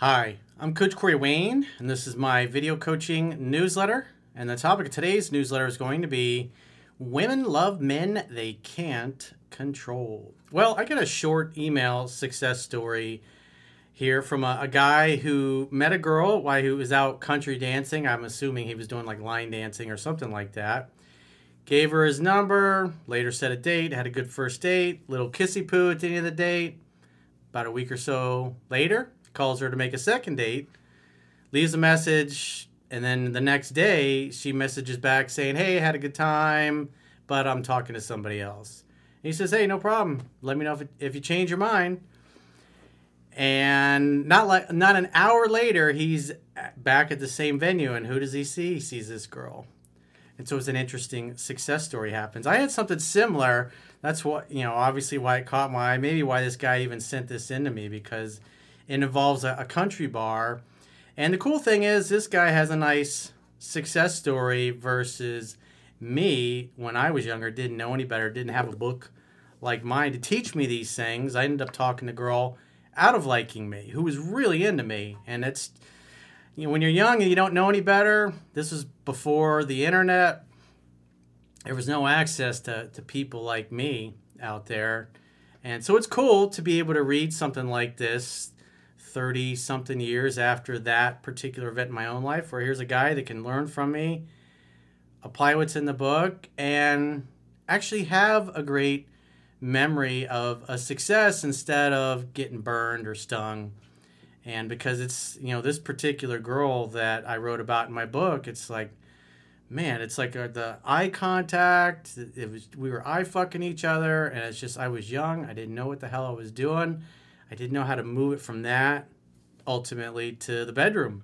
Hi, I'm Coach Corey Wayne, and this is my video coaching newsletter. And the topic of today's newsletter is going to be Women Love Men They Can't Control. Well, I got a short email success story here from a, a guy who met a girl while he was out country dancing. I'm assuming he was doing like line dancing or something like that. Gave her his number, later set a date, had a good first date, little kissy poo at the end of the date. About a week or so later, calls her to make a second date, leaves a message, and then the next day she messages back saying, "Hey, I had a good time, but I'm talking to somebody else." And he says, "Hey, no problem. Let me know if, if you change your mind." And not like not an hour later, he's back at the same venue, and who does he see? He sees this girl, and so it's an interesting success story happens. I had something similar. That's what you know. Obviously, why it caught my eye. Maybe why this guy even sent this in to me because it involves a, a country bar. And the cool thing is, this guy has a nice success story versus me when I was younger, didn't know any better, didn't have a book like mine to teach me these things. I ended up talking to a girl out of liking me who was really into me. And it's, you know, when you're young and you don't know any better, this was before the internet. There was no access to, to people like me out there. And so it's cool to be able to read something like this 30 something years after that particular event in my own life, where here's a guy that can learn from me, apply what's in the book, and actually have a great memory of a success instead of getting burned or stung. And because it's, you know, this particular girl that I wrote about in my book, it's like, man, it's like uh, the eye contact. It was we were eye fucking each other, and it's just I was young. I didn't know what the hell I was doing. I didn't know how to move it from that ultimately to the bedroom.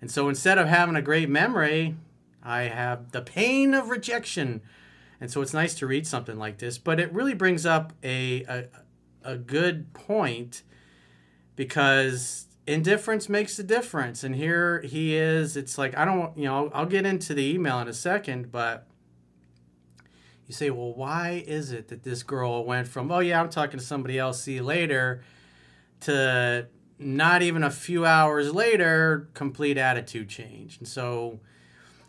And so instead of having a great memory, I have the pain of rejection. And so it's nice to read something like this, but it really brings up a, a, a good point because indifference makes a difference. And here he is. It's like, I don't, you know, I'll get into the email in a second, but you say, well, why is it that this girl went from, oh, yeah, I'm talking to somebody else, see you later, to not even a few hours later, complete attitude change. And so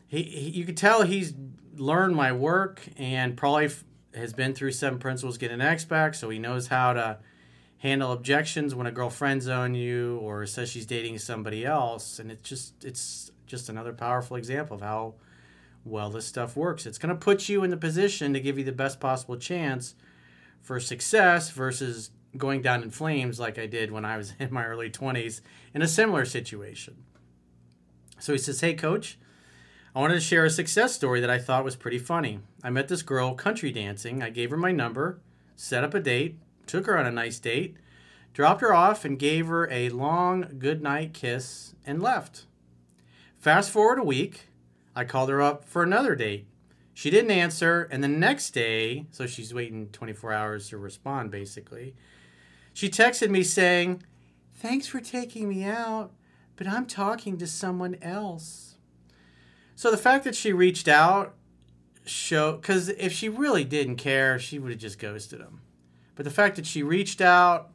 he, he you could tell he's learned my work and probably f- has been through seven principles get an Ex back, so he knows how to handle objections when a girl friend zones you or says she's dating somebody else. And it's just it's just another powerful example of how well this stuff works. It's going to put you in the position to give you the best possible chance for success versus going down in flames like I did when I was in my early 20s in a similar situation. So he says, Hey, coach, I wanted to share a success story that I thought was pretty funny. I met this girl country dancing. I gave her my number, set up a date, took her on a nice date, dropped her off, and gave her a long goodnight kiss and left. Fast forward a week, I called her up for another date. She didn't answer, and the next day, so she's waiting 24 hours to respond basically, she texted me saying, Thanks for taking me out, but I'm talking to someone else. So the fact that she reached out show because if she really didn't care, she would have just ghosted him. But the fact that she reached out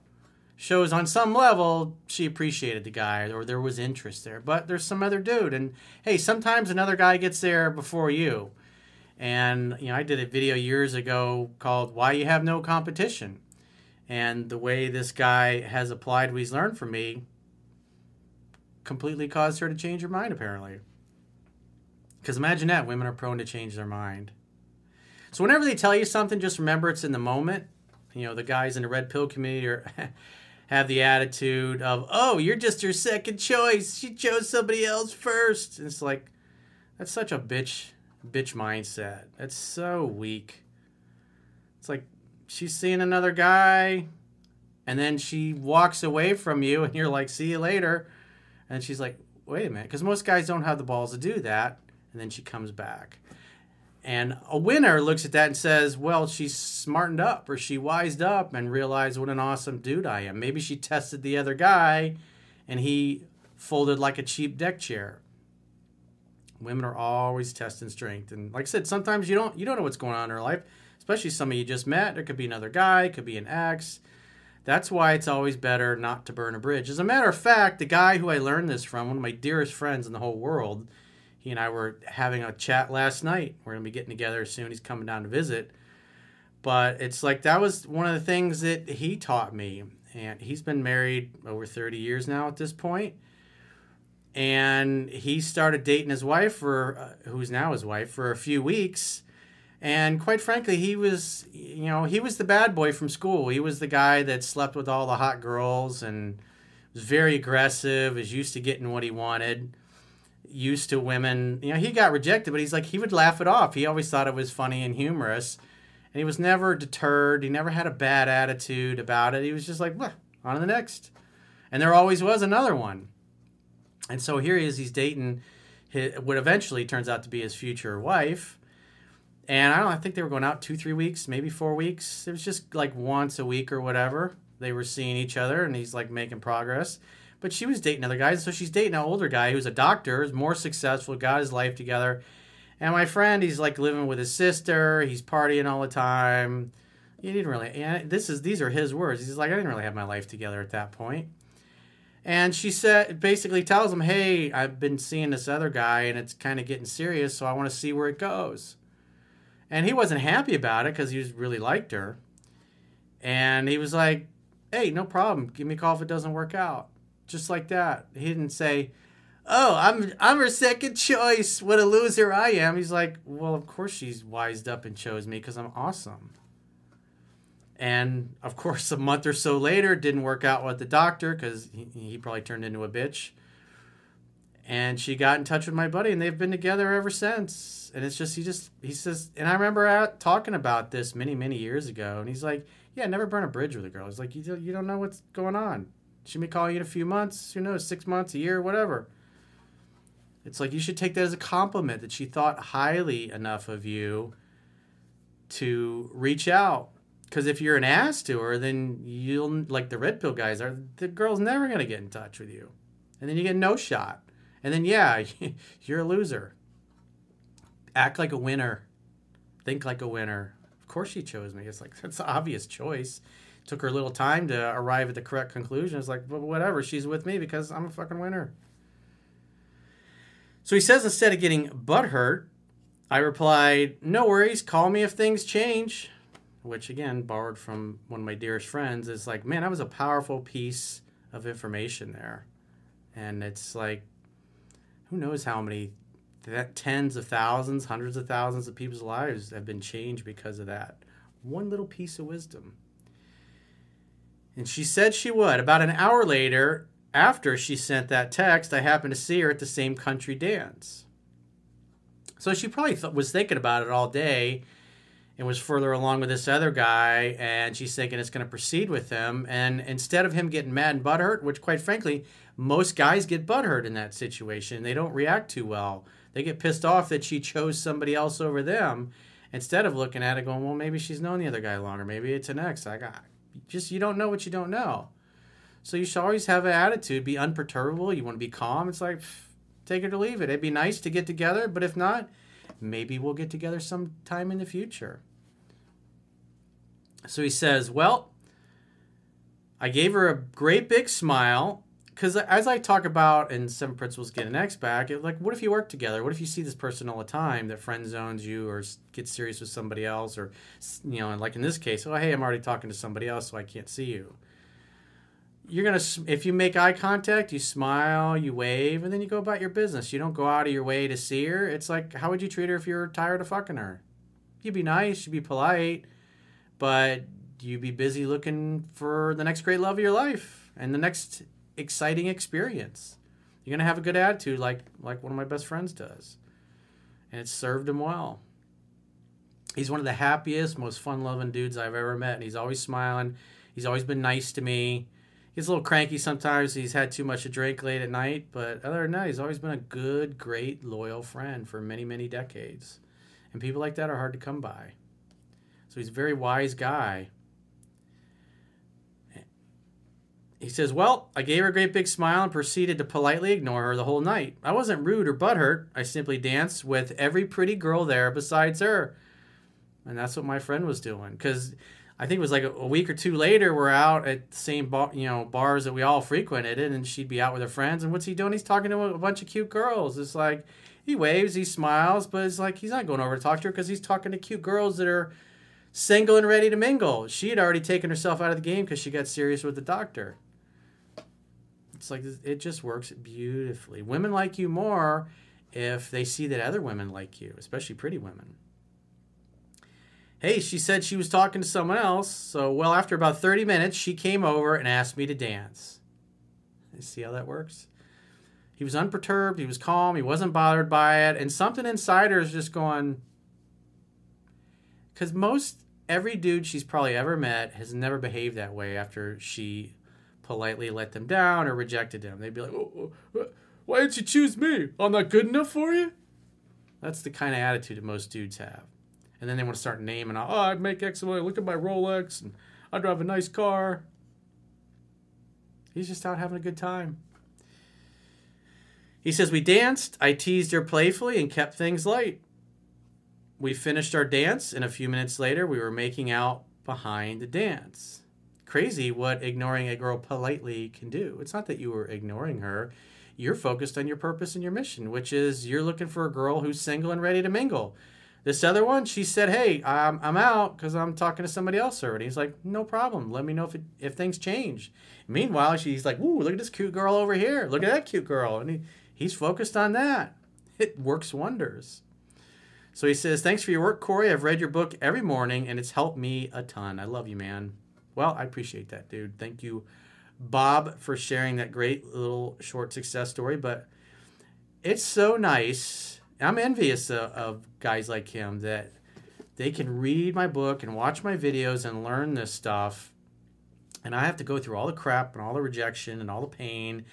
shows on some level she appreciated the guy or there was interest there. But there's some other dude, and hey, sometimes another guy gets there before you. And you know, I did a video years ago called "Why You Have No Competition," and the way this guy has applied what he's learned from me completely caused her to change her mind. Apparently, because imagine that women are prone to change their mind. So whenever they tell you something, just remember it's in the moment. You know, the guys in the red pill community are. have the attitude of, "Oh, you're just her second choice. She chose somebody else first. And it's like that's such a bitch bitch mindset. That's so weak. It's like she's seeing another guy. and then she walks away from you, and you're like, "See you later," and she's like, "Wait a minute," because most guys don't have the balls to do that, and then she comes back. And a winner looks at that and says, Well, she smartened up or she wised up and realized what an awesome dude I am. Maybe she tested the other guy and he folded like a cheap deck chair. Women are always testing strength. And like I said, sometimes you don't you don't know what's going on in her life, especially somebody you just met. There could be another guy, could be an ex. That's why it's always better not to burn a bridge. As a matter of fact, the guy who I learned this from, one of my dearest friends in the whole world, he and I were having a chat last night. We're gonna be getting together soon. He's coming down to visit. But it's like that was one of the things that he taught me. And he's been married over 30 years now at this point. And he started dating his wife for uh, who's now his wife for a few weeks. And quite frankly, he was, you know, he was the bad boy from school. He was the guy that slept with all the hot girls and was very aggressive, was used to getting what he wanted used to women. You know, he got rejected, but he's like he would laugh it off. He always thought it was funny and humorous, and he was never deterred. He never had a bad attitude about it. He was just like, on to the next, and there always was another one. And so here he is. He's dating his, what eventually turns out to be his future wife. And I don't. I think they were going out two, three weeks, maybe four weeks. It was just like once a week or whatever. They were seeing each other, and he's like making progress but she was dating other guys. So she's dating an older guy who's a doctor, is more successful, got his life together. And my friend, he's like living with his sister. He's partying all the time. He didn't really. And this is these are his words. He's like, I didn't really have my life together at that point. And she said, basically tells him, Hey, I've been seeing this other guy, and it's kind of getting serious, so I want to see where it goes. And he wasn't happy about it because he was really liked her. And he was like, Hey, no problem. Give me a call if it doesn't work out just like that. He didn't say, "Oh, I'm I'm her second choice. What a loser I am." He's like, "Well, of course she's wised up and chose me because I'm awesome." And of course, a month or so later, didn't work out with the doctor because he, he probably turned into a bitch. And she got in touch with my buddy, and they've been together ever since. And it's just he just he says, and I remember out talking about this many many years ago, and he's like, "Yeah, never burn a bridge with a girl." He's like, "You you don't know what's going on." She may call you in a few months, who knows, six months, a year, whatever. It's like you should take that as a compliment that she thought highly enough of you to reach out. Because if you're an ass to her, then you'll, like the red pill guys are, the girl's never going to get in touch with you. And then you get no shot. And then, yeah, you're a loser. Act like a winner. Think like a winner. Of course she chose me. It's like, that's obvious choice took her a little time to arrive at the correct conclusion. It's like, well, whatever, she's with me because I'm a fucking winner. So he says instead of getting butthurt, I replied, no worries, call me if things change. Which again, borrowed from one of my dearest friends, is like, man, that was a powerful piece of information there. And it's like, who knows how many tens of thousands, hundreds of thousands of people's lives have been changed because of that. One little piece of wisdom. And she said she would. About an hour later, after she sent that text, I happened to see her at the same country dance. So she probably th- was thinking about it all day and was further along with this other guy, and she's thinking it's going to proceed with him. And instead of him getting mad and butthurt, which quite frankly, most guys get butthurt in that situation, they don't react too well. They get pissed off that she chose somebody else over them instead of looking at it going, well, maybe she's known the other guy longer. Maybe it's an ex. I got just you don't know what you don't know. So you should always have an attitude, be unperturbable. You want to be calm. It's like take it or leave it. It'd be nice to get together, but if not, maybe we'll get together sometime in the future. So he says, Well, I gave her a great big smile because as I talk about in Seven Principles Get an Ex Back, it, like, what if you work together? What if you see this person all the time that friend zones you or gets serious with somebody else, or you know, like in this case, oh hey, I'm already talking to somebody else, so I can't see you. You're gonna if you make eye contact, you smile, you wave, and then you go about your business. You don't go out of your way to see her. It's like, how would you treat her if you're tired of fucking her? You'd be nice, you'd be polite, but you'd be busy looking for the next great love of your life and the next exciting experience. You're gonna have a good attitude, like like one of my best friends does, and it served him well. He's one of the happiest, most fun-loving dudes I've ever met, and he's always smiling. He's always been nice to me. He's a little cranky sometimes. He's had too much to drink late at night, but other than that, he's always been a good, great, loyal friend for many, many decades. And people like that are hard to come by. So he's a very wise guy. He says, Well, I gave her a great big smile and proceeded to politely ignore her the whole night. I wasn't rude or butthurt. I simply danced with every pretty girl there besides her. And that's what my friend was doing. Because I think it was like a, week or two later, we're out at the same bar, you know, bars that we all frequented, and she'd be out with her friends. And what's he doing? He's talking to a bunch of cute girls. It's like he waves, he smiles, but it's like he's not going over to talk to her because he's talking to cute girls that are single and ready to mingle. She had already taken herself out of the game because she got serious with the doctor. It's like it just works beautifully. Women like you more if they see that other women like you, especially pretty women. Hey, she said she was talking to someone else. So, well, after about 30 minutes, she came over and asked me to dance. You see how that works? He was unperturbed, he was calm, he wasn't bothered by it, and something inside her is just going. Because most, every dude she's probably ever met has never behaved that way after she politely let them down or rejected them. They'd be like, oh, why didn't you choose me? I'm not good enough for you? That's the kind of attitude that most dudes have. And then they want to start naming, oh, I'd make X and. Look at my Rolex, and I drive a nice car. He's just out having a good time. He says, We danced. I teased her playfully and kept things light. We finished our dance, and a few minutes later, we were making out behind the dance crazy what ignoring a girl politely can do. It's not that you were ignoring her. You're focused on your purpose and your mission, which is you're looking for a girl who's single and ready to mingle. This other one, she said, "Hey, I'm, I'm out because I'm talking to somebody else already." He's like, "No problem. Let me know if it, if things change." Meanwhile, she's like, "Ooh, look at this cute girl over here. Look at that cute girl," and he, he's focused on that. It works wonders. So he says, "Thanks for your work, Corey. I've read your book every morning, and it's helped me a ton. I love you, man." Well, I appreciate that, dude. Thank you, Bob, for sharing that great little short success story. But it's so nice. I'm envious of, of guys like him that they can read my book and watch my videos and learn this stuff. And I have to go through all the crap and all the rejection and all the pain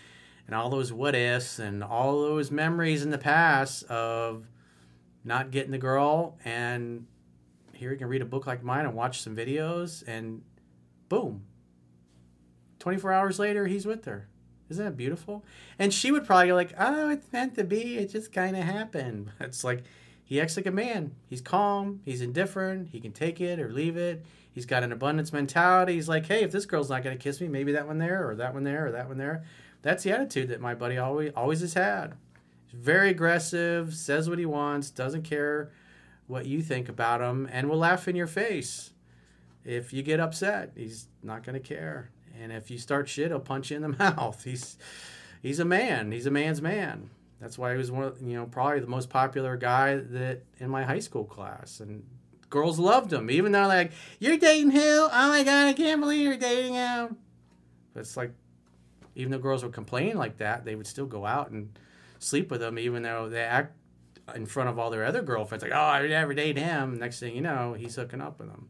and all those what ifs and all those memories in the past of not getting the girl. And here you can read a book like mine and watch some videos and boom. 24 hours later, he's with her. Isn't that beautiful? And she would probably like, oh, it's meant to be. It just kind of happened. It's like he acts like a man. He's calm. He's indifferent. He can take it or leave it. He's got an abundance mentality. He's like, hey, if this girl's not going to kiss me, maybe that one there or that one there or that one there. That's the attitude that my buddy always always has had. He's very aggressive, says what he wants, doesn't care what you think about him, and will laugh in your face if you get upset, he's not going to care. And if you start shit, he'll punch you in the mouth. He's he's a man. He's a man's man. That's why he was one of, you know, probably the most popular guy that in my high school class. And girls loved him, even though like, you're dating him. Oh my god, I can't believe you're dating him. But it's like, even though girls would complain like that, they would still go out and sleep with him, even though they act in front of all their other girlfriends like, oh, I never date him. Next thing you know, he's hooking up with them.